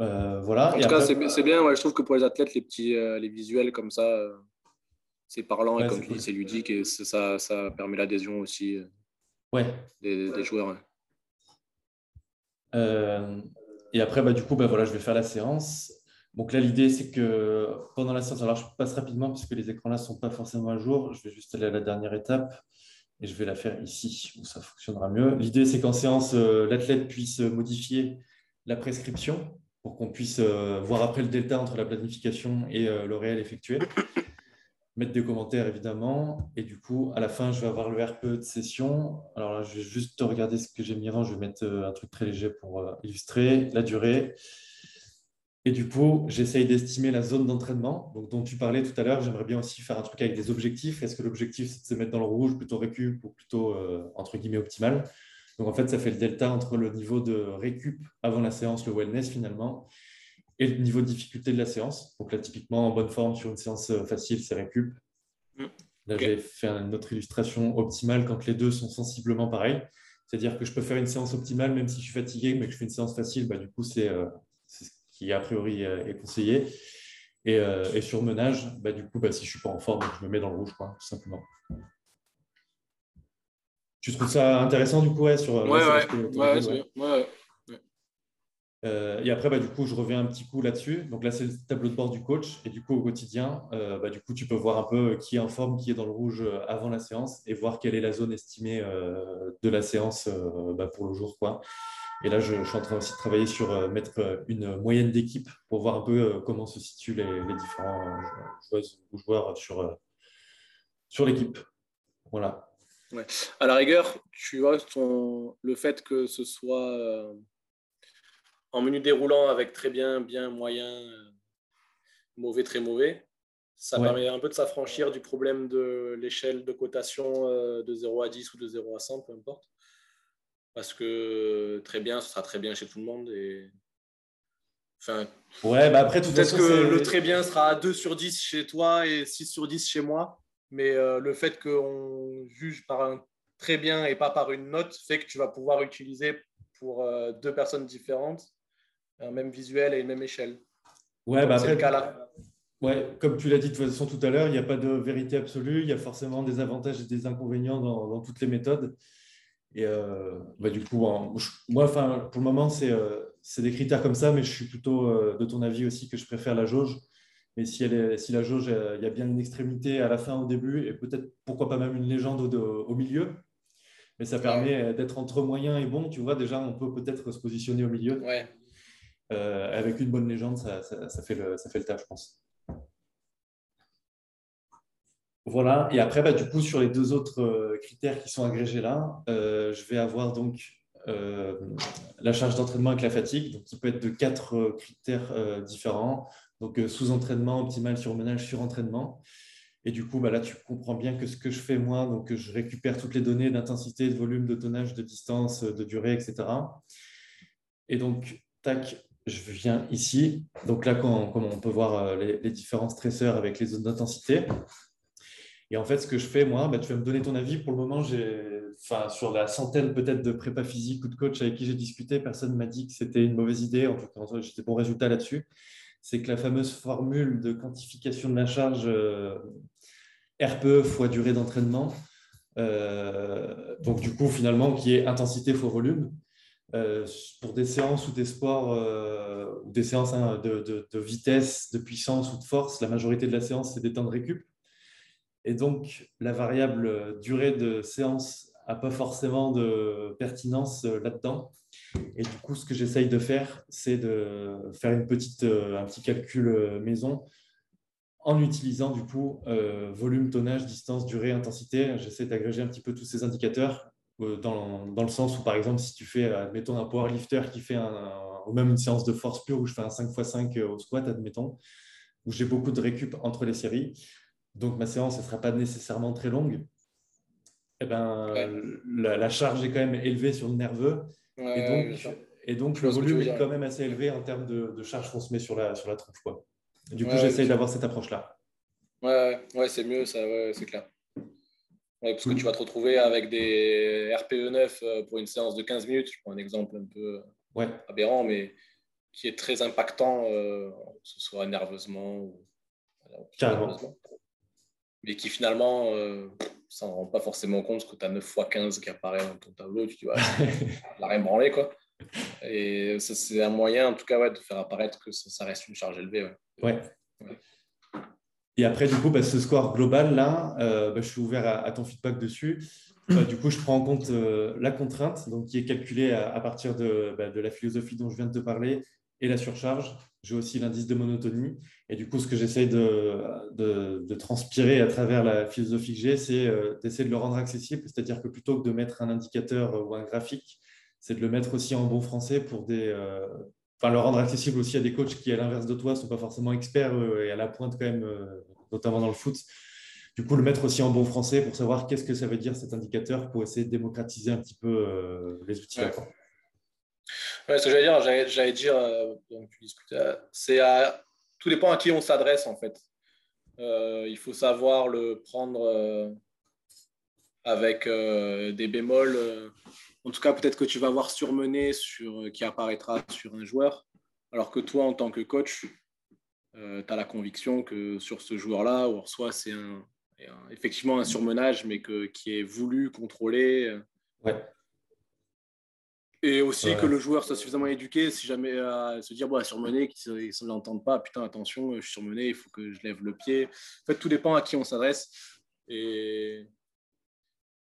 Euh, voilà. En tout cas, c'est bien. je trouve que pour les athlètes, les petits, euh, les visuels comme ça, euh, c'est parlant et comme c'est ludique et ça, ça permet l'adhésion aussi ouais. des, joueurs. Et après, bah, du coup, bah, voilà, je vais faire la séance. Donc là, l'idée, c'est que pendant la séance, alors je passe rapidement parce que les écrans là ne sont pas forcément à jour. Je vais juste aller à la dernière étape et je vais la faire ici où ça fonctionnera mieux. L'idée, c'est qu'en séance, euh, l'athlète puisse modifier la prescription pour qu'on puisse euh, voir après le delta entre la planification et euh, le réel effectué. Mettre des commentaires, évidemment. Et du coup, à la fin, je vais avoir le RPE de session. Alors là, je vais juste regarder ce que j'ai mis avant. Je vais mettre un truc très léger pour illustrer la durée. Et du coup, j'essaye d'estimer la zone d'entraînement dont tu parlais tout à l'heure. J'aimerais bien aussi faire un truc avec des objectifs. Est-ce que l'objectif, c'est de se mettre dans le rouge, plutôt récup ou plutôt, euh, entre guillemets, optimal? Donc, en fait, ça fait le delta entre le niveau de récup avant la séance, le wellness finalement, et le niveau de difficulté de la séance. Donc là, typiquement, en bonne forme sur une séance euh, facile, c'est récup. Mm. Là, j'ai fait une autre illustration optimale quand les deux sont sensiblement pareils. C'est-à-dire que je peux faire une séance optimale même si je suis fatigué, mais que je fais une séance facile, bah, du coup, c'est euh, qui a priori euh, est conseillé. Et, euh, et sur menage, bah, du coup, bah, si je ne suis pas en forme, je me mets dans le rouge, quoi, tout simplement. Tu trouves ça intéressant du coup ouais, sur Ouais, ouais, ouais, euh, et après, bah, du coup, je reviens un petit coup là-dessus. Donc là, c'est le tableau de bord du coach. Et du coup, au quotidien, bah, du coup, tu peux voir un peu qui est en forme, qui est dans le rouge avant la séance et voir quelle est la zone estimée de la séance bah, pour le jour. Quoi. Et là, je, suis en train aussi de travailler sur euh, mettre euh, une moyenne d'équipe pour voir un peu euh, comment se situent les, différents joueurs sur, sur l'équipe. Voilà. Ouais. À la rigueur, tu vois, le fait que ce soit en menu déroulant avec très bien, bien, moyen, mauvais, très mauvais, ça permet un peu de s'affranchir du problème de l'échelle de cotation de 0 à 10 ou de 0 à 100, peu importe parce que très bien, ce sera très bien chez tout le monde. Et... Enfin, ouais, bah après, peut-être que le très bien sera à 2 sur 10 chez toi et 6 sur 10 chez moi. Mais euh, le fait qu'on juge par un très bien et pas par une note fait que tu vas pouvoir utiliser pour euh, deux personnes différentes un même visuel et une même échelle. Ouais, bah après, le cas là. Ouais, comme tu l'as dit de toute façon tout à l'heure, il n'y a pas de vérité absolue. Il y a forcément des avantages et des inconvénients dans, dans toutes les méthodes. Et euh, bah, du coup, moi, enfin, pour le moment, euh, c'est des critères comme ça, mais je suis plutôt euh, de ton avis aussi que je préfère la jauge. Mais si, elle est, si la jauge, il y a bien une extrémité à la fin, au début, et peut-être pourquoi pas même une légende au, milieu. Mais ça permet d'être entre moyen et bon. Tu vois, déjà, on peut peut-être se positionner au milieu. Ouais. Avec une bonne légende, ça, fait le, ça fait le taf, je pense. Voilà, et après, bah, du coup, sur les deux autres euh, critères qui sont agrégés là, euh, je vais avoir donc euh, la charge d'entraînement avec la fatigue, donc qui peut être de quatre critères différents. Donc, sous-entraînement, optimal, surmenage, surentraînement. Et du coup, bah, là, tu comprends bien que ce que je fais moi, donc je récupère toutes les données d'intensité, de volume, de tonnage, de distance, de durée, etc. Et donc, tac, je viens ici. Donc là, comme on peut voir les, les différents stresseurs avec les zones d'intensité, et en fait, ce que je fais, moi, bah, tu vas me donner ton avis. Pour le moment, sur la centaine peut-être de prépa physique ou de coach avec qui j'ai discuté, personne ne m'a dit que c'était une mauvaise idée. En tout cas, j'étais bon résultat là-dessus. C'est que la fameuse formule de quantification de la charge euh, RPE fois durée d'entraînement, euh, donc du coup, finalement, qui est intensité fois volume, euh, pour des séances ou des sports, ou des séances hein, de, vitesse, de puissance ou de force, la majorité de la séance, c'est des temps de récup. Et donc, la variable durée de séance n'a pas forcément de pertinence euh, là-dedans. Et du coup, ce que j'essaye de faire, c'est de faire une petite, euh, un petit calcul euh, maison en utilisant du coup volume, tonnage, distance, durée, intensité. J'essaie d'agréger un petit peu tous ces indicateurs dans, dans, le sens où, par exemple, si tu fais, admettons, un powerlifter qui fait un, ou même une séance de force pure où je fais un 5x5 au squat, admettons, où j'ai beaucoup de récup entre les séries, donc ma séance ne sera pas nécessairement très longue, eh ben, la, charge est quand même élevée sur le nerveux. et donc, et donc le volume est quand même assez élevé en termes de, charge qu'on se met sur la, sur la tronche. Quoi. Du coup, j'essaye d'avoir cette approche-là. Ouais, ouais c'est mieux, ça, c'est clair. Parce que tu vas te retrouver avec des RPE 9 euh, pour une séance de 15 minutes. Je prends un exemple un peu aberrant, mais qui est très impactant, euh, que ce soit nerveusement ou. Carrément. mais qui finalement, ça ne rend pas forcément compte que tu as 9 x 15 qui apparaît dans ton tableau. Tu ouais, la rien branlé, quoi. Et c'est un moyen, en tout cas, ouais, de faire apparaître que ça, reste une charge élevée. Ouais. Et après, du coup, bah, ce score global, là, bah, je suis ouvert à, ton feedback dessus. Bah, du coup, je prends en compte la contrainte, donc qui est calculée à, partir de, de, la philosophie dont je viens de te parler et la surcharge. J'ai aussi l'indice de monotonie. Et du coup, ce que j'essaye de, de, transpirer à travers la philosophie que j'ai, c'est euh, d'essayer de le rendre accessible. C'est-à-dire que plutôt que de mettre un indicateur ou un graphique, c'est de le mettre aussi en bon français pour des. Euh, enfin, le rendre accessible aussi à des coachs qui, à l'inverse de toi, ne sont pas forcément experts euh, et à la pointe quand même, notamment dans le foot. Du coup, le mettre aussi en bon français pour savoir qu'est-ce que ça veut dire cet indicateur pour essayer de démocratiser un petit peu les outils. Ouais ce que j'allais dire, j'allais, dire, euh, c'est à tout dépend à qui on s'adresse en fait. Euh, il faut savoir le prendre euh, avec des bémols. En tout cas, peut-être que tu vas voir surmené sur qui apparaîtra sur un joueur, alors que toi, en tant que coach, tu as la conviction que sur ce joueur-là, ou soit c'est un, effectivement un surmenage, mais que, qui est voulu, contrôlé. Ouais. Et aussi que le joueur soit suffisamment éduqué, si jamais à se dire, bon, surmené, qu'ils ne l'entendent pas, putain, attention, je suis surmené, il faut que je lève le pied. En fait, tout dépend à qui on s'adresse. Et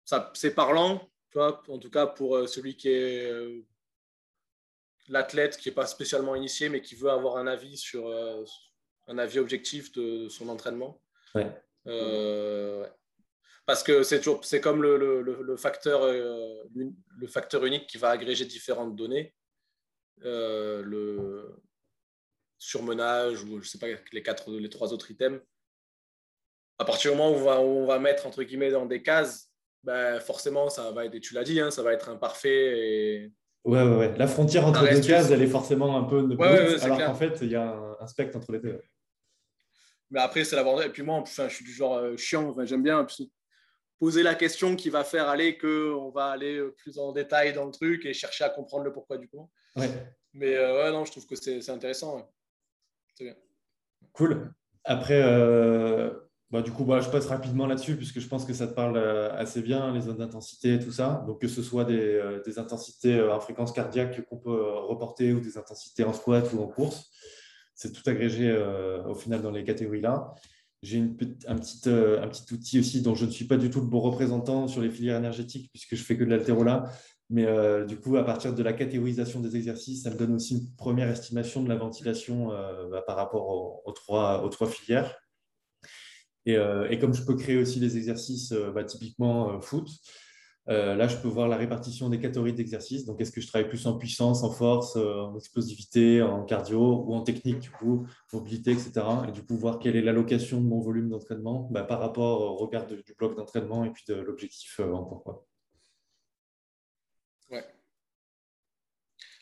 ça, c'est parlant, tu vois, en tout cas pour euh, celui qui est euh, l'athlète, qui n'est pas spécialement initié, mais qui veut avoir un avis sur euh, un avis objectif de son entraînement. Ouais. Euh, parce que c'est toujours c'est comme le, le, le facteur le facteur unique qui va agréger différentes données le surmenage ou je sais pas les quatre les trois autres items à partir du moment où on va, on va mettre entre guillemets dans des cases ben forcément ça va être tu l'as dit hein, ça va être imparfait et Ouais, ouais, ouais. La frontière entre deux cases, elle est forcément un peu ouais, alors qu'en fait, il y a un, spectre entre les deux. Mais après, c'est l'avantage. Et puis moi, enfin, je suis du genre euh, chiant. J'aime bien poser la question qui va faire aller qu'on va aller plus en détail dans le truc et chercher à comprendre le pourquoi du comment. Mais euh, ouais, non, je trouve que c'est intéressant. C'est bien. Cool. Après, euh, bah, du coup, bah, je passe rapidement là-dessus puisque je pense que ça te parle euh, assez bien, les zones d'intensité et tout ça. Donc, que ce soit des, des intensités en fréquence cardiaque qu'on peut reporter ou des intensités en squat ou en course, c'est tout agrégé au final dans les catégories là. J'ai un, petit, euh, outil aussi dont je ne suis pas du tout le bon représentant sur les filières énergétiques puisque je fais que de l'altérola. Mais euh, du coup, à partir de la catégorisation des exercices, ça me donne aussi une première estimation de la ventilation euh, bah, par rapport aux trois filières. Et, et, comme je peux créer aussi des exercices bah, typiquement foot, euh, là, je peux voir la répartition des catégories d'exercices. Donc, est-ce que je travaille plus en puissance, en force, euh, en explosivité, en cardio ou en technique, du coup, mobilité, etc. Et du coup, voir quelle est l'allocation de mon volume d'entraînement bah, par rapport au regard du bloc d'entraînement et puis de l'objectif euh, en pourquoi. Ouais.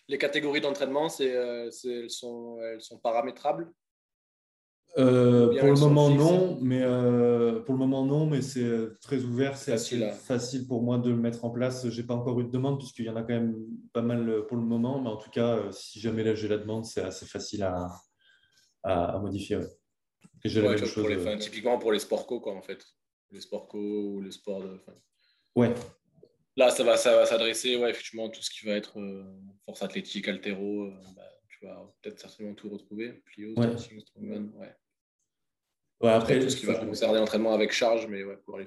Les catégories d'entraînement, sont, elles sont paramétrables? Euh, pour le moment non, mais euh, pour le moment non, mais c'est euh, très ouvert, c'est assez facile pour moi de le mettre en place. J'ai pas encore eu de demande puisqu'il y en a quand même pas mal pour le moment, mais en tout cas, si jamais là j'ai la demande, c'est assez facile à, à, modifier. typiquement pour les sports co, quoi, en fait, les sports co ou les sports. De, ouais. Là, ça va, ça va s'adresser, ouais, effectivement, tout ce qui va être force athlétique, altéro. Bah, tu vas peut-être certainement tout retrouver. Plio, ouais. ouais. Ouais, après, tout ce qui va concerner l'entraînement avec charge, mais ouais, pour les.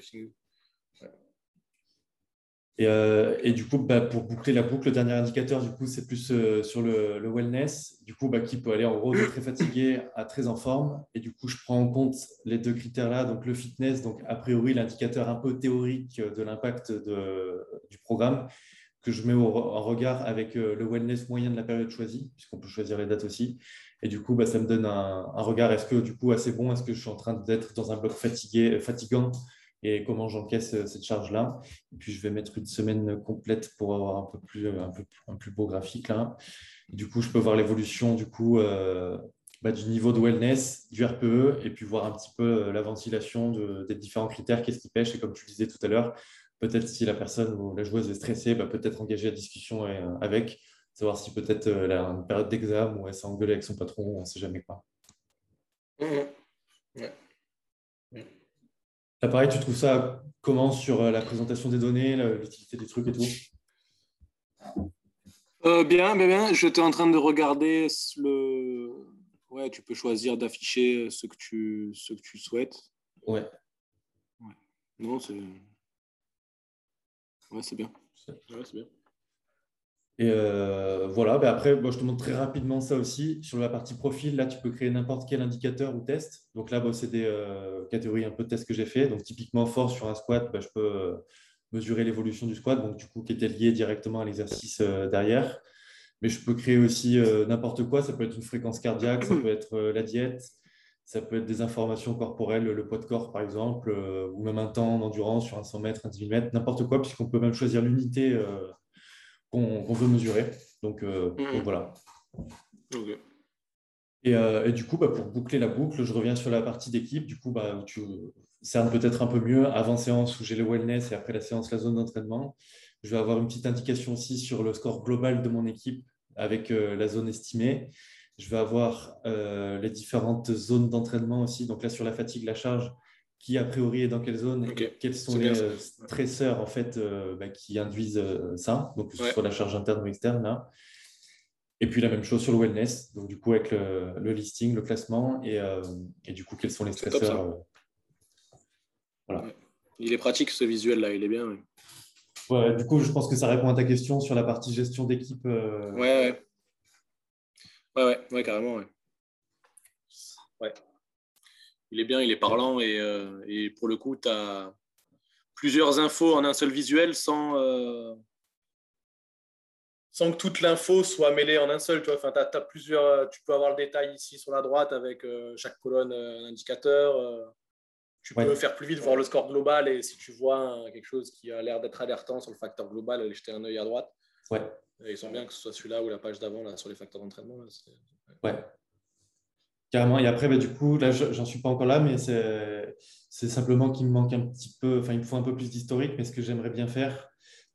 Et, euh, et, du coup, bah, pour boucler la boucle, le dernier indicateur, du coup, c'est plus euh, sur le, le, wellness, du coup, bah, qui peut aller en gros de très fatigué à très en forme. Et du coup, je prends en compte les deux critères-là, donc le fitness, donc a priori l'indicateur un peu théorique de l'impact du programme, que je mets en regard avec euh, le wellness moyen de la période choisie, puisqu'on peut choisir les dates aussi. Et du coup, bah, ça me donne un, regard, est-ce que du coup, assez bon, est-ce que je suis en train d'être dans un bloc fatigué, fatigant et comment j'encaisse euh, cette charge-là. Et puis, je vais mettre une semaine complète pour avoir un peu plus, un peu, un plus beau graphique là. du coup, je peux voir l'évolution du euh, bah, du niveau de wellness, du RPE, et puis voir un petit peu euh, la ventilation des différents critères, qu'est-ce qui pêche. Et comme tu disais tout à l'heure, peut-être si la personne ou la joueuse est stressée, bah, peut-être engager la discussion avec savoir si peut-être euh, elle a une période d'examen ou elle s'est engueulée avec son patron, on ne sait jamais quoi. Mmh. Là, pareil, tu trouves ça comment sur la présentation des données, l'utilité des trucs et tout? Bien, bien, bien. J'étais en train de regarder le. Ouais, tu peux choisir d'afficher ce que tu, ce que tu souhaites. Ouais. ouais. Non, c'est. Ouais, c'est bien. Ouais, c'est bien. Et euh, voilà, ben après, je te montre très rapidement ça aussi. Sur la partie profil, là, tu peux créer n'importe quel indicateur ou test. Donc là, c'est des euh, catégories un peu de tests que j'ai fait. Donc typiquement, fort sur un squat, ben, je peux euh, mesurer l'évolution du squat, donc du coup, qui était lié directement à l'exercice derrière. Mais je peux créer aussi n'importe quoi. Ça peut être une fréquence cardiaque, ça peut être la diète, ça peut être des informations corporelles, le poids de corps par exemple, ou même un temps d'endurance sur un 100 mètres, un 10 mètres, n'importe quoi, puisqu'on peut même choisir l'unité qu'on veut mesurer. Donc, euh, mmh. voilà. Euh, et, du coup, bah, pour boucler la boucle, je reviens sur la partie d'équipe. Du coup, bah, tu cernes peut-être un peu mieux avant séance où j'ai le wellness et après la séance, la zone d'entraînement. Je vais avoir une petite indication aussi sur le score global de mon équipe avec euh, la zone estimée. Je vais avoir les différentes zones d'entraînement aussi. Donc là, sur la fatigue, la charge, qui a priori est dans quelle zone, quels sont les euh, stresseurs en fait euh, bah, qui induisent euh, ça, donc que ce soit la charge interne ou externe là. Et puis la même chose sur le wellness, donc du coup avec le, listing, le classement et, et, du coup quels sont les stresseurs. voilà. Il est pratique ce visuel là, il est bien. Ouais. du coup je pense que ça répond à ta question sur la partie gestion d'équipe. Ouais, ouais. Ouais, ouais, ouais, carrément. Ouais. ouais il est bien, il est parlant et, euh, et pour le coup, tu as plusieurs infos en un seul visuel sans, euh, sans que toute l'info soit mêlée en un seul. Tu, vois. Enfin, as, plusieurs, tu peux avoir le détail ici sur la droite avec euh, chaque colonne un indicateur. tu peux faire plus vite, voir le score global et si tu vois quelque chose qui a l'air d'être alertant sur le facteur global, aller jeter un œil à droite. Ouais. Ils sont bien que ce soit celui-là ou la page d'avant sur les facteurs d'entraînement. Ouais. Carrément. Et après, bah, du coup, là, j'en suis pas encore là, mais c'est simplement qu'il me manque un petit peu, enfin, il me faut un peu plus d'historique, mais ce que j'aimerais bien faire,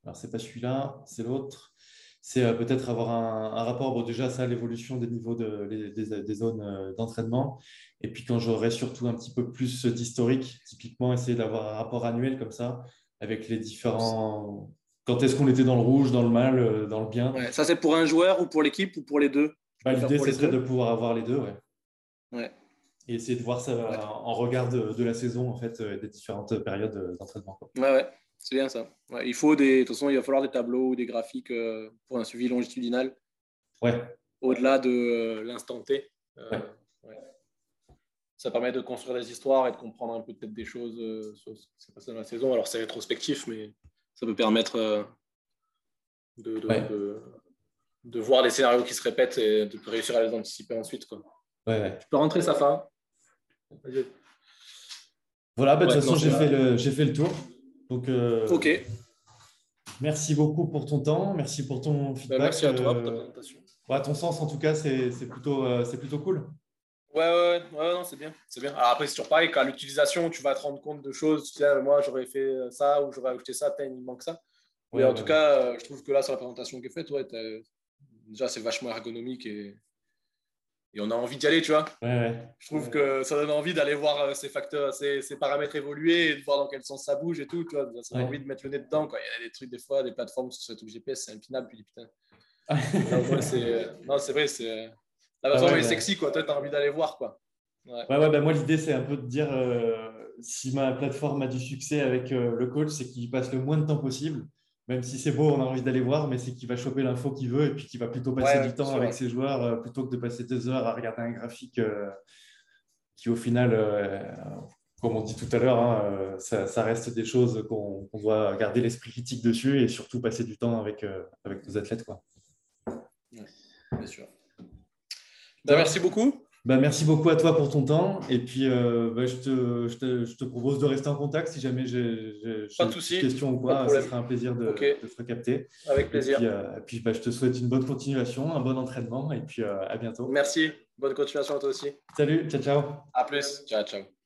alors c'est pas celui-là, c'est l'autre, c'est euh, peut-être avoir un, rapport, bon, déjà, ça, l'évolution des niveaux de, des, zones euh, d'entraînement. Et puis, quand j'aurai surtout un petit peu plus d'historique, typiquement, essayer d'avoir un rapport annuel comme ça, avec les différents. Quand est-ce qu'on était dans le rouge, dans le mal, euh, dans le bien? Ça, c'est pour un joueur ou pour l'équipe ou pour les deux? Bah, L'idée, ce serait de pouvoir avoir les deux, ouais. Ouais. Et essayer de voir ça en regard de, la saison, en fait, euh, des différentes périodes d'entraînement. Ouais, ouais, c'est bien ça. il faut des, de toute façon, il va falloir des tableaux ou des graphiques euh, pour un suivi longitudinal. Ouais. Au-delà de euh, l'instant T. Ça permet de construire des histoires et de comprendre un peu peut-être des choses sur ce qui s'est passé dans la saison. Alors, c'est rétrospectif, mais ça peut permettre de, de, de, voir des scénarios qui se répètent et de réussir à les anticiper ensuite. Quoi. Ouais, Tu peux rentrer sa fin. Voilà, bah, de toute façon, j'ai fait, le, fait le tour. Donc, euh, ok. Merci beaucoup pour ton temps. Merci pour ton bah, feedback. merci à toi pour ta présentation. à ton sens, en tout cas, c'est plutôt, euh, c'est plutôt cool. Ouais, ouais, ouais, non, c'est bien. C'est bien. après, c'est toujours pareil, qu'à l'utilisation, tu vas te rendre compte de choses. Tu dis, moi, j'aurais fait ça ou j'aurais ajouté ça, il manque ça. Mais en tout cas, euh, je trouve que là, sur la présentation qui est faite, ouais, déjà, c'est vachement ergonomique et et on a envie d'y aller, tu vois. Je trouve que ça donne envie d'aller voir euh, ces facteurs, ces, paramètres évoluer et de voir dans quel sens ça bouge et tout, tu vois. Ça donne envie de mettre le nez dedans. Quand il y a des trucs, des fois, des plateformes sur ce GPS, c'est impinable, puis putain. non, c'est vrai, c'est. La plateforme est sexy, quoi. Toi, tu as envie d'aller voir, quoi. Ouais, ouais, bah, moi, l'idée, c'est un peu de dire euh, si ma plateforme a du succès avec euh, le coach, c'est qu'il passe le moins de temps possible même si c'est beau, on a envie d'aller voir, mais c'est qu'il va choper l'info qu'il veut et puis qu'il va plutôt passer du temps avec ses joueurs euh, plutôt que de passer deux heures à regarder un graphique qui, au final, comme on dit tout à l'heure, hein, ça, reste des choses qu'on doit garder l'esprit critique dessus et surtout passer du temps avec, avec nos athlètes. Quoi. bien sûr. Ben, merci beaucoup. Bah, merci beaucoup à toi pour ton temps. Et puis, euh, bah, je, te, je, te, je, te, propose de rester en contact si jamais j'ai des questions ou quoi. Ce sera un plaisir de, de te recapter. Avec plaisir. Et puis, euh, puis bah, je te souhaite une bonne continuation, un bon entraînement et puis euh, à bientôt. Merci. Bonne continuation à toi aussi. Salut, ciao, ciao. À plus. Ciao, ciao.